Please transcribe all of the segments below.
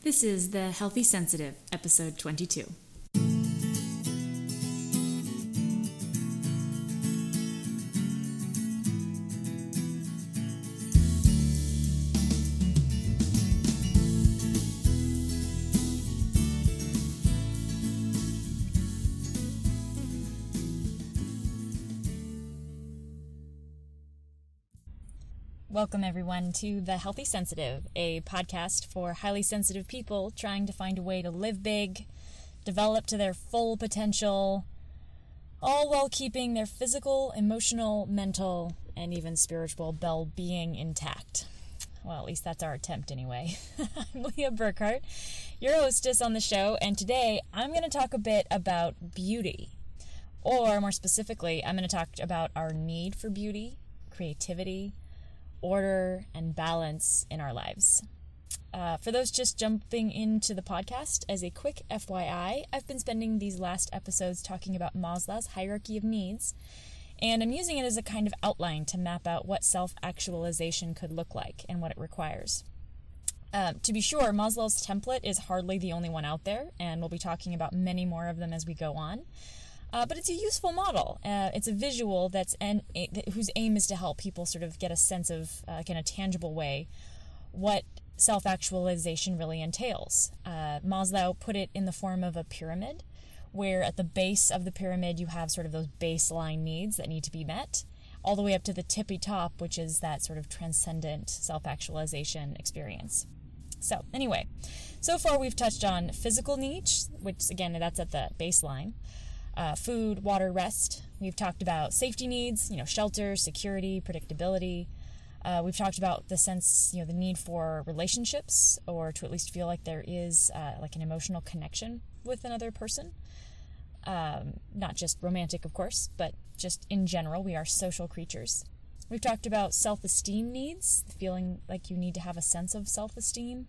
This is The Healthy Sensitive, episode 22. Welcome, everyone, to The Healthy Sensitive, a podcast for highly sensitive people trying to find a way to live big, develop to their full potential, all while keeping their physical, emotional, mental, and even spiritual well being intact. Well, at least that's our attempt, anyway. I'm Leah Burkhart, your hostess on the show, and today I'm going to talk a bit about beauty. Or, more specifically, I'm going to talk about our need for beauty, creativity, order and balance in our lives. Uh, for those just jumping into the podcast, as a quick FYI, I've been spending these last episodes talking about Maslow's hierarchy of needs, and I'm using it as a kind of outline to map out what self actualization could look like and what it requires. Um, to be sure, Maslow's template is hardly the only one out there, and we'll be talking about many more of them as we go on. Uh, but it's a useful model. Uh, it's a visual that's and whose aim is to help people sort of get a sense of, uh, in a tangible way, what self actualization really entails. Uh, Maslow put it in the form of a pyramid, where at the base of the pyramid you have sort of those baseline needs that need to be met, all the way up to the tippy top, which is that sort of transcendent self actualization experience. So, anyway, so far we've touched on physical needs, which again, that's at the baseline uh, food, water, rest. We've talked about safety needs, you know, shelter, security, predictability. Uh, we've talked about the sense, you know, the need for relationships or to at least feel like there is uh, like an emotional connection with another person. Um, not just romantic, of course, but just in general, we are social creatures. We've talked about self esteem needs, feeling like you need to have a sense of self esteem.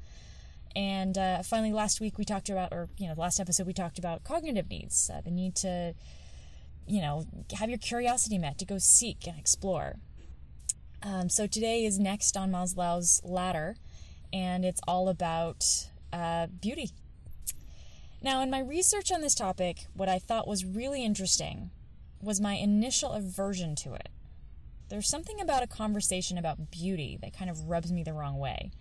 And uh, finally, last week we talked about, or you know, the last episode we talked about cognitive needs, uh, the need to, you know, have your curiosity met, to go seek and explore. Um, so today is next on Maslow's ladder, and it's all about uh, beauty. Now, in my research on this topic, what I thought was really interesting was my initial aversion to it. There's something about a conversation about beauty that kind of rubs me the wrong way.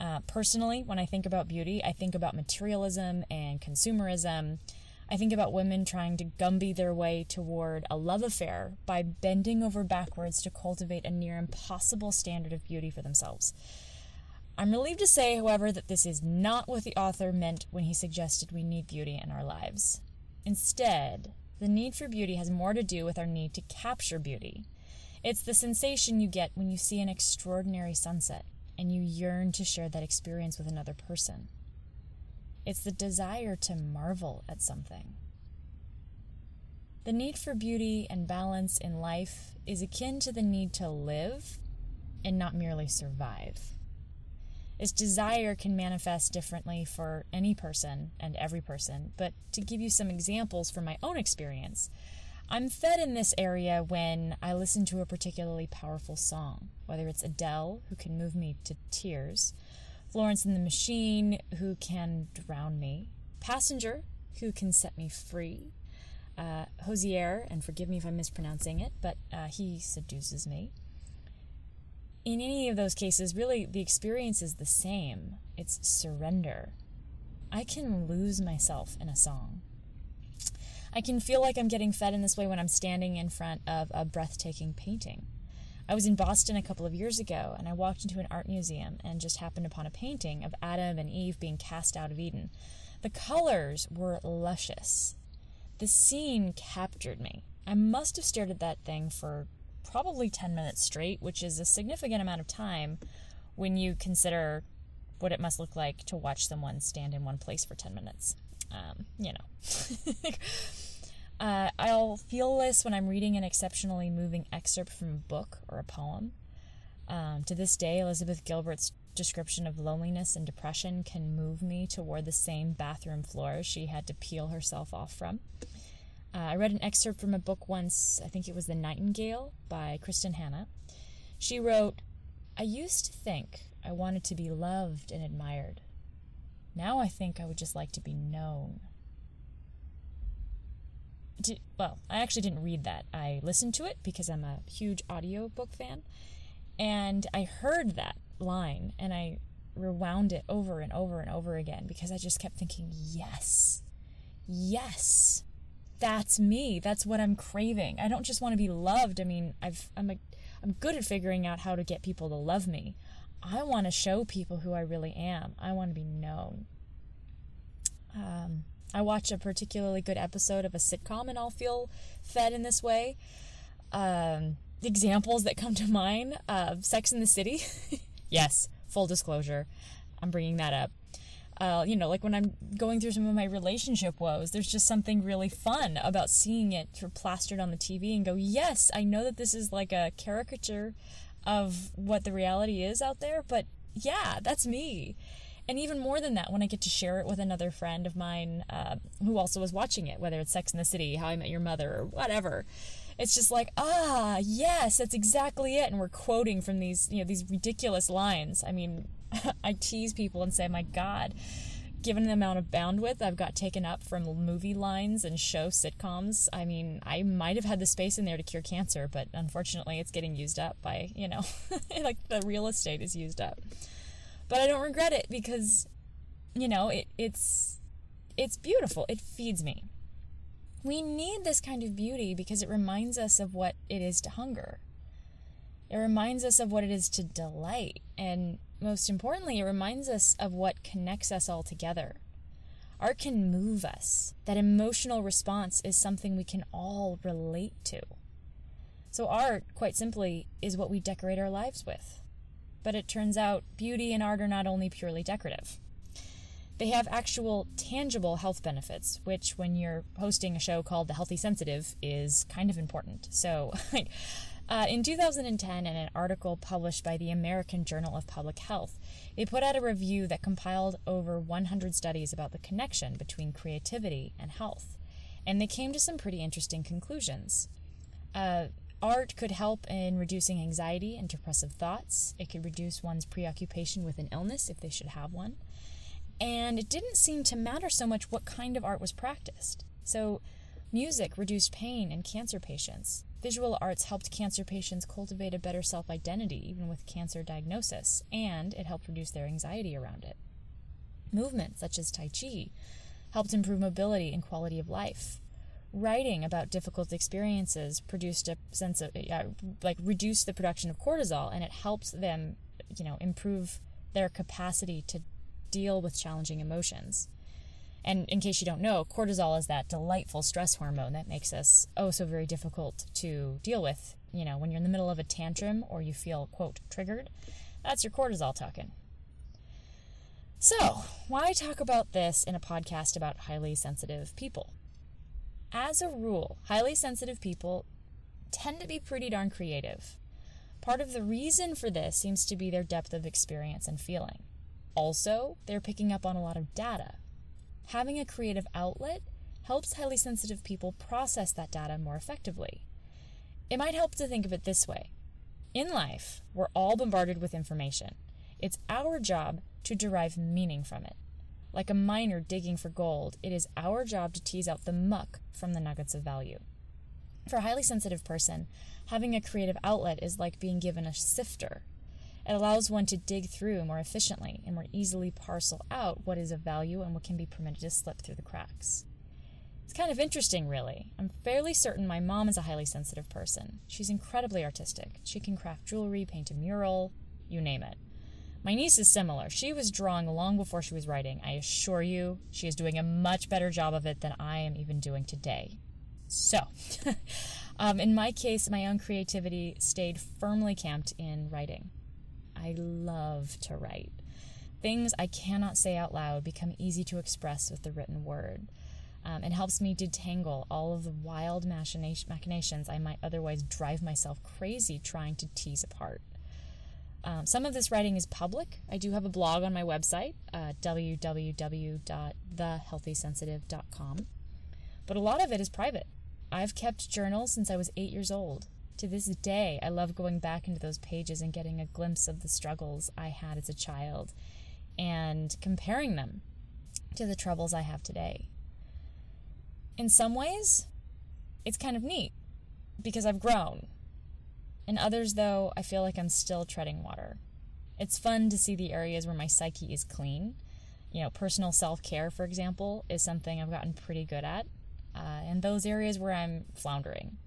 Uh, personally, when I think about beauty, I think about materialism and consumerism. I think about women trying to Gumby their way toward a love affair by bending over backwards to cultivate a near impossible standard of beauty for themselves. I'm relieved to say, however, that this is not what the author meant when he suggested we need beauty in our lives. Instead, the need for beauty has more to do with our need to capture beauty. It's the sensation you get when you see an extraordinary sunset and you yearn to share that experience with another person. It's the desire to marvel at something. The need for beauty and balance in life is akin to the need to live and not merely survive. This desire can manifest differently for any person and every person, but to give you some examples from my own experience, I'm fed in this area when I listen to a particularly powerful song, whether it's Adele, who can move me to tears, Florence and the Machine, who can drown me, Passenger, who can set me free, uh, Hozier, and forgive me if I'm mispronouncing it, but uh, he seduces me. In any of those cases, really, the experience is the same it's surrender. I can lose myself in a song. I can feel like I'm getting fed in this way when I'm standing in front of a breathtaking painting. I was in Boston a couple of years ago and I walked into an art museum and just happened upon a painting of Adam and Eve being cast out of Eden. The colors were luscious. The scene captured me. I must have stared at that thing for probably 10 minutes straight, which is a significant amount of time when you consider what it must look like to watch someone stand in one place for 10 minutes. Um, you know. Uh, I'll feel this when I'm reading an exceptionally moving excerpt from a book or a poem. Um, to this day, Elizabeth Gilbert's description of loneliness and depression can move me toward the same bathroom floor she had to peel herself off from. Uh, I read an excerpt from a book once, I think it was The Nightingale by Kristin Hannah. She wrote, I used to think I wanted to be loved and admired. Now I think I would just like to be known. To, well, I actually didn't read that. I listened to it because I'm a huge audiobook fan. And I heard that line and I rewound it over and over and over again because I just kept thinking, yes, yes, that's me. That's what I'm craving. I don't just want to be loved. I mean, I've, I'm, a, I'm good at figuring out how to get people to love me. I want to show people who I really am. I want to be known. Um, I watch a particularly good episode of a sitcom and I'll feel fed in this way. Um, examples that come to mind of Sex in the City. yes, full disclosure, I'm bringing that up. Uh, you know, like when I'm going through some of my relationship woes, there's just something really fun about seeing it plastered on the TV and go, yes, I know that this is like a caricature of what the reality is out there, but yeah, that's me. And even more than that, when I get to share it with another friend of mine uh, who also was watching it, whether it's Sex in the City, How I Met Your Mother, or whatever, it's just like, ah, yes, that's exactly it. And we're quoting from these, you know, these ridiculous lines. I mean, I tease people and say, my God, given the amount of bandwidth I've got taken up from movie lines and show sitcoms, I mean, I might have had the space in there to cure cancer, but unfortunately it's getting used up by, you know, like the real estate is used up. But I don't regret it because, you know, it, it's it's beautiful. It feeds me. We need this kind of beauty because it reminds us of what it is to hunger. It reminds us of what it is to delight. And most importantly, it reminds us of what connects us all together. Art can move us. That emotional response is something we can all relate to. So, art, quite simply, is what we decorate our lives with. But it turns out beauty and art are not only purely decorative. They have actual tangible health benefits, which, when you're hosting a show called The Healthy Sensitive, is kind of important. So, uh, in 2010, in an article published by the American Journal of Public Health, they put out a review that compiled over 100 studies about the connection between creativity and health. And they came to some pretty interesting conclusions. Uh, Art could help in reducing anxiety and depressive thoughts. It could reduce one's preoccupation with an illness if they should have one. And it didn't seem to matter so much what kind of art was practiced. So, music reduced pain in cancer patients. Visual arts helped cancer patients cultivate a better self identity, even with cancer diagnosis, and it helped reduce their anxiety around it. Movement, such as Tai Chi, helped improve mobility and quality of life writing about difficult experiences produced a sense of uh, like reduced the production of cortisol and it helps them you know improve their capacity to deal with challenging emotions and in case you don't know cortisol is that delightful stress hormone that makes us oh so very difficult to deal with you know when you're in the middle of a tantrum or you feel quote triggered that's your cortisol talking so why talk about this in a podcast about highly sensitive people as a rule, highly sensitive people tend to be pretty darn creative. Part of the reason for this seems to be their depth of experience and feeling. Also, they're picking up on a lot of data. Having a creative outlet helps highly sensitive people process that data more effectively. It might help to think of it this way In life, we're all bombarded with information. It's our job to derive meaning from it. Like a miner digging for gold, it is our job to tease out the muck from the nuggets of value. For a highly sensitive person, having a creative outlet is like being given a sifter. It allows one to dig through more efficiently and more easily parcel out what is of value and what can be permitted to slip through the cracks. It's kind of interesting, really. I'm fairly certain my mom is a highly sensitive person. She's incredibly artistic. She can craft jewelry, paint a mural, you name it. My niece is similar. She was drawing long before she was writing. I assure you, she is doing a much better job of it than I am even doing today. So, um, in my case, my own creativity stayed firmly camped in writing. I love to write. Things I cannot say out loud become easy to express with the written word. Um, it helps me detangle all of the wild machinations I might otherwise drive myself crazy trying to tease apart. Um, some of this writing is public. I do have a blog on my website, uh, www.thehealthysensitive.com, but a lot of it is private. I've kept journals since I was eight years old. To this day, I love going back into those pages and getting a glimpse of the struggles I had as a child and comparing them to the troubles I have today. In some ways, it's kind of neat because I've grown. In others, though, I feel like I'm still treading water. It's fun to see the areas where my psyche is clean. You know, personal self care, for example, is something I've gotten pretty good at. Uh, and those areas where I'm floundering.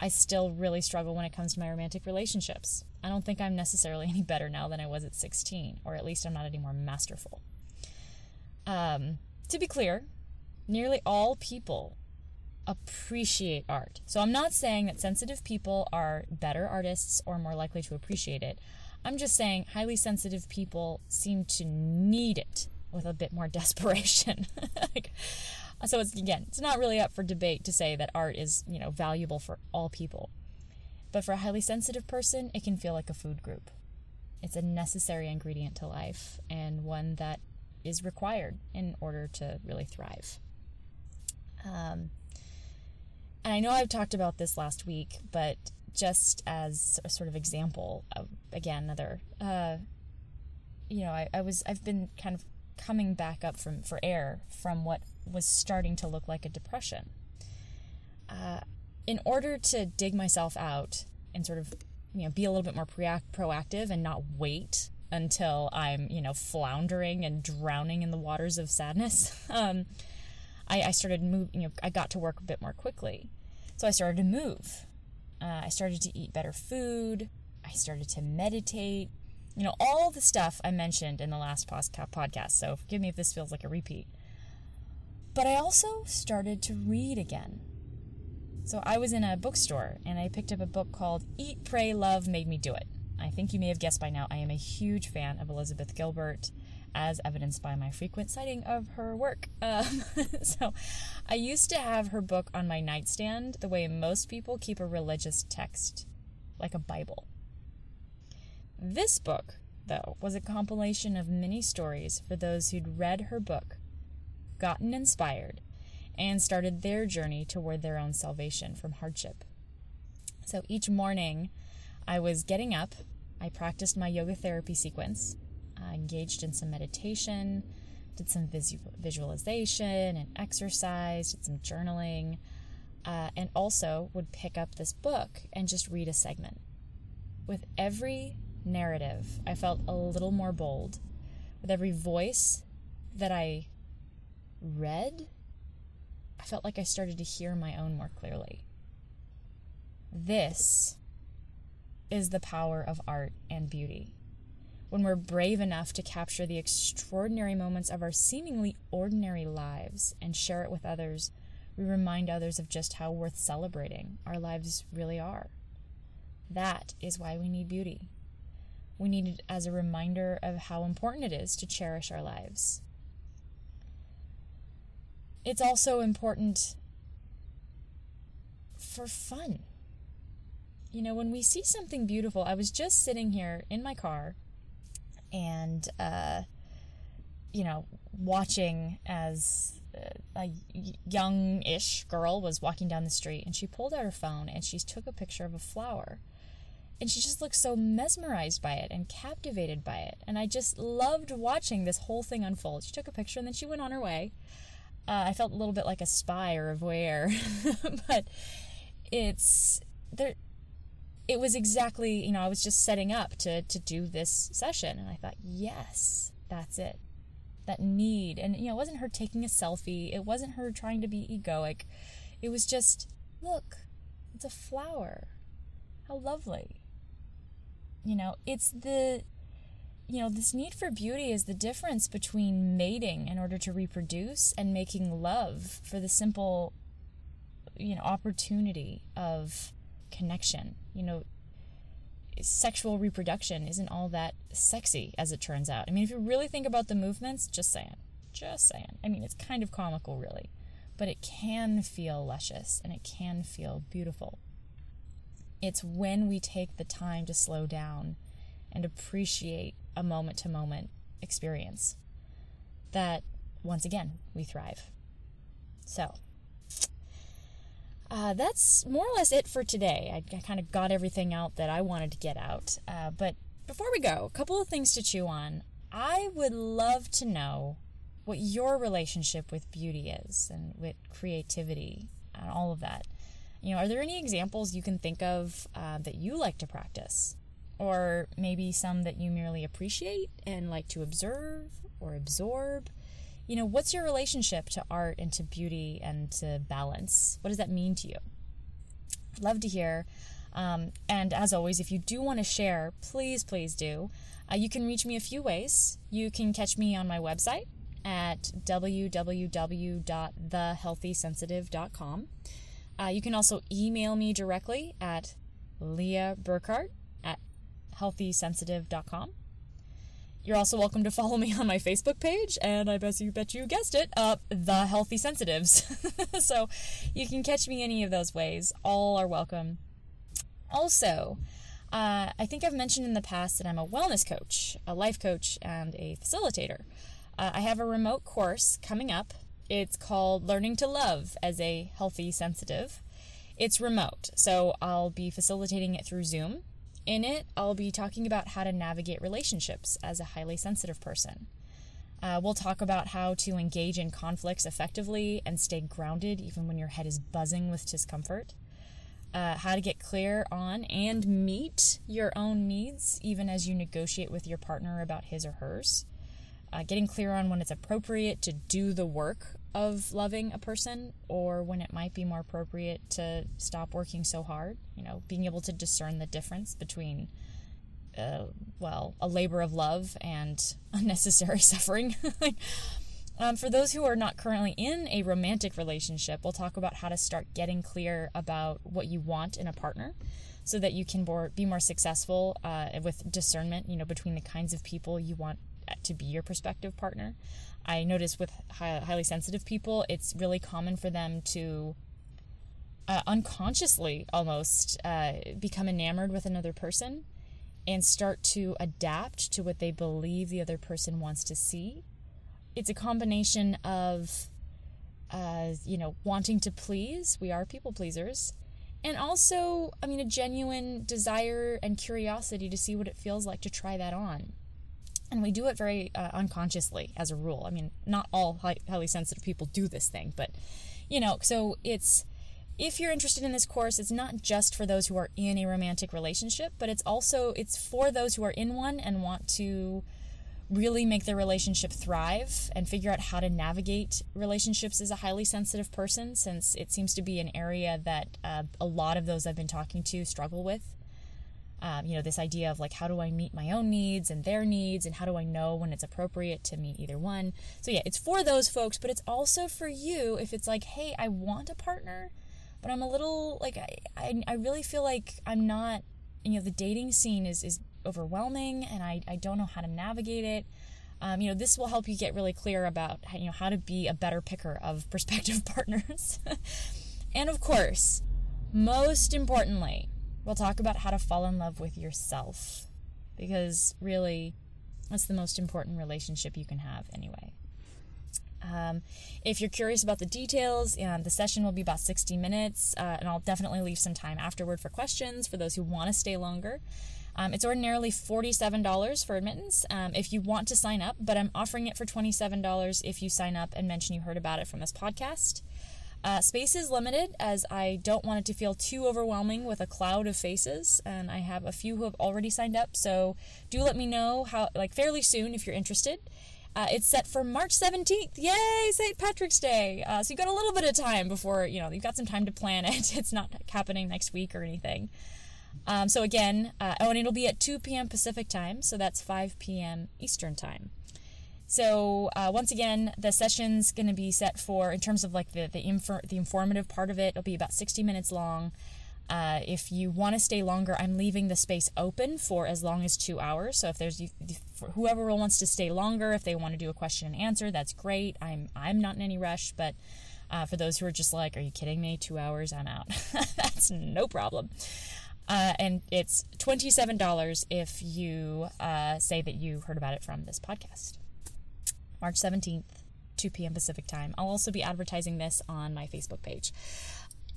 I still really struggle when it comes to my romantic relationships. I don't think I'm necessarily any better now than I was at 16, or at least I'm not any more masterful. Um, to be clear, nearly all people appreciate art. So I'm not saying that sensitive people are better artists or more likely to appreciate it. I'm just saying highly sensitive people seem to need it with a bit more desperation. like, so it's again, it's not really up for debate to say that art is, you know, valuable for all people. But for a highly sensitive person, it can feel like a food group. It's a necessary ingredient to life and one that is required in order to really thrive. Um, and I know I've talked about this last week, but just as a sort of example of again another, uh, you know, I, I was I've been kind of coming back up from for air from what was starting to look like a depression. Uh, in order to dig myself out and sort of you know be a little bit more proactive and not wait until I'm you know floundering and drowning in the waters of sadness. Um, I, I started move you know I got to work a bit more quickly, so I started to move. Uh, I started to eat better food. I started to meditate. You know all the stuff I mentioned in the last podcast. So forgive me if this feels like a repeat. But I also started to read again. So I was in a bookstore and I picked up a book called Eat, Pray, Love Made Me Do It. I think you may have guessed by now I am a huge fan of Elizabeth Gilbert, as evidenced by my frequent citing of her work. Um, so I used to have her book on my nightstand the way most people keep a religious text, like a Bible. This book, though, was a compilation of mini stories for those who'd read her book gotten inspired, and started their journey toward their own salvation from hardship. So each morning, I was getting up, I practiced my yoga therapy sequence, I engaged in some meditation, did some visualization and exercise, did some journaling, uh, and also would pick up this book and just read a segment. With every narrative, I felt a little more bold. With every voice that I read, I felt like I started to hear my own more clearly. This is the power of art and beauty. When we're brave enough to capture the extraordinary moments of our seemingly ordinary lives and share it with others, we remind others of just how worth celebrating our lives really are. That is why we need beauty. We need it as a reminder of how important it is to cherish our lives it's also important for fun. You know, when we see something beautiful, I was just sitting here in my car and, uh, you know, watching as a young ish girl was walking down the street and she pulled out her phone and she took a picture of a flower. And she just looked so mesmerized by it and captivated by it. And I just loved watching this whole thing unfold. She took a picture and then she went on her way. Uh, I felt a little bit like a spy or a voyeur, but it's there. It was exactly you know I was just setting up to to do this session, and I thought, yes, that's it. That need, and you know, it wasn't her taking a selfie. It wasn't her trying to be egoic. It was just, look, it's a flower. How lovely. You know, it's the you know, this need for beauty is the difference between mating in order to reproduce and making love for the simple, you know, opportunity of connection. You know, sexual reproduction isn't all that sexy as it turns out. I mean, if you really think about the movements, just saying, just saying. I mean, it's kind of comical, really, but it can feel luscious and it can feel beautiful. It's when we take the time to slow down and appreciate a moment to moment experience that once again we thrive. So, uh, that's more or less it for today. I, I kind of got everything out that I wanted to get out. Uh, but before we go, a couple of things to chew on. I would love to know what your relationship with beauty is and with creativity and all of that. You know, are there any examples you can think of uh, that you like to practice? Or maybe some that you merely appreciate and like to observe or absorb? You know, what's your relationship to art and to beauty and to balance? What does that mean to you? Love to hear. Um, and as always, if you do want to share, please, please do. Uh, you can reach me a few ways. You can catch me on my website at www.thehealthysensitive.com. Uh, you can also email me directly at leah burkhart healthysensitive.com. You're also welcome to follow me on my Facebook page, and I bet you bet you guessed it, uh, the Healthy Sensitives. so you can catch me any of those ways. All are welcome. Also, uh, I think I've mentioned in the past that I'm a wellness coach, a life coach, and a facilitator. Uh, I have a remote course coming up. It's called Learning to Love as a Healthy Sensitive. It's remote, so I'll be facilitating it through Zoom. In it, I'll be talking about how to navigate relationships as a highly sensitive person. Uh, we'll talk about how to engage in conflicts effectively and stay grounded even when your head is buzzing with discomfort uh, how to get clear on and meet your own needs, even as you negotiate with your partner about his or hers. Uh, getting clear on when it's appropriate to do the work of loving a person or when it might be more appropriate to stop working so hard. You know, being able to discern the difference between, uh, well, a labor of love and unnecessary suffering. Um, for those who are not currently in a romantic relationship, we'll talk about how to start getting clear about what you want in a partner so that you can more, be more successful uh, with discernment, you know, between the kinds of people you want to be your prospective partner. I notice with high, highly sensitive people, it's really common for them to uh, unconsciously almost uh, become enamored with another person and start to adapt to what they believe the other person wants to see. It's a combination of uh, you know wanting to please. We are people pleasers. And also i mean a genuine desire and curiosity to see what it feels like to try that on and we do it very uh, unconsciously as a rule i mean not all highly sensitive people do this thing but you know so it's if you're interested in this course it's not just for those who are in a romantic relationship but it's also it's for those who are in one and want to really make their relationship thrive and figure out how to navigate relationships as a highly sensitive person, since it seems to be an area that uh, a lot of those I've been talking to struggle with. Um, you know, this idea of like, how do I meet my own needs and their needs, and how do I know when it's appropriate to meet either one? So, yeah, it's for those folks, but it's also for you if it's like, hey, I want a partner, but I'm a little like, I, I, I really feel like I'm not, you know, the dating scene is, is overwhelming and I, I don't know how to navigate it. Um, you know, this will help you get really clear about you know how to be a better picker of prospective partners. and of course, most importantly, we'll talk about how to fall in love with yourself because really that's the most important relationship you can have anyway. Um, if you're curious about the details, um, the session will be about 60 minutes, uh, and I'll definitely leave some time afterward for questions for those who want to stay longer. Um, it's ordinarily $47 for admittance um, if you want to sign up, but I'm offering it for $27 if you sign up and mention you heard about it from this podcast. Uh, space is limited as I don't want it to feel too overwhelming with a cloud of faces, and I have a few who have already signed up. So do let me know how, like, fairly soon if you're interested. Uh, it's set for March 17th. Yay, St. Patrick's Day. Uh, so you've got a little bit of time before, you know, you've got some time to plan it. It's not happening next week or anything. Um, so again, uh, oh, and it'll be at 2 p.m. Pacific time, so that's 5 p.m. Eastern time. So uh, once again, the session's going to be set for, in terms of like the the, infor- the informative part of it, it'll be about 60 minutes long. Uh, if you want to stay longer, I'm leaving the space open for as long as two hours. So if there's whoever wants to stay longer, if they want to do a question and answer, that's great. I'm I'm not in any rush, but uh, for those who are just like, "Are you kidding me? Two hours, I'm out." that's no problem. Uh, and it's $27 if you uh, say that you heard about it from this podcast. March 17th, 2 p.m. Pacific time. I'll also be advertising this on my Facebook page.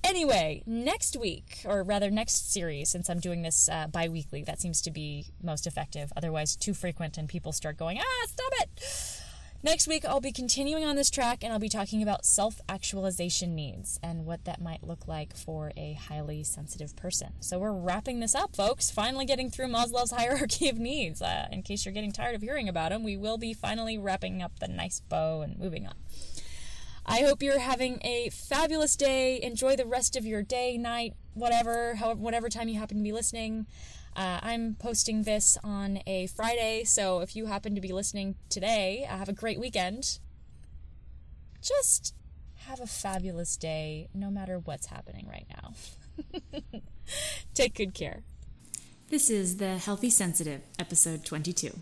Anyway, next week, or rather next series, since I'm doing this uh, bi weekly, that seems to be most effective. Otherwise, too frequent and people start going, ah, stop it! Next week, I'll be continuing on this track and I'll be talking about self actualization needs and what that might look like for a highly sensitive person. So, we're wrapping this up, folks. Finally getting through Maslow's hierarchy of needs. Uh, in case you're getting tired of hearing about them, we will be finally wrapping up the nice bow and moving on. I hope you're having a fabulous day. Enjoy the rest of your day, night, whatever, however, whatever time you happen to be listening. Uh, I'm posting this on a Friday, so if you happen to be listening today, uh, have a great weekend. Just have a fabulous day, no matter what's happening right now. Take good care. This is The Healthy Sensitive, episode 22.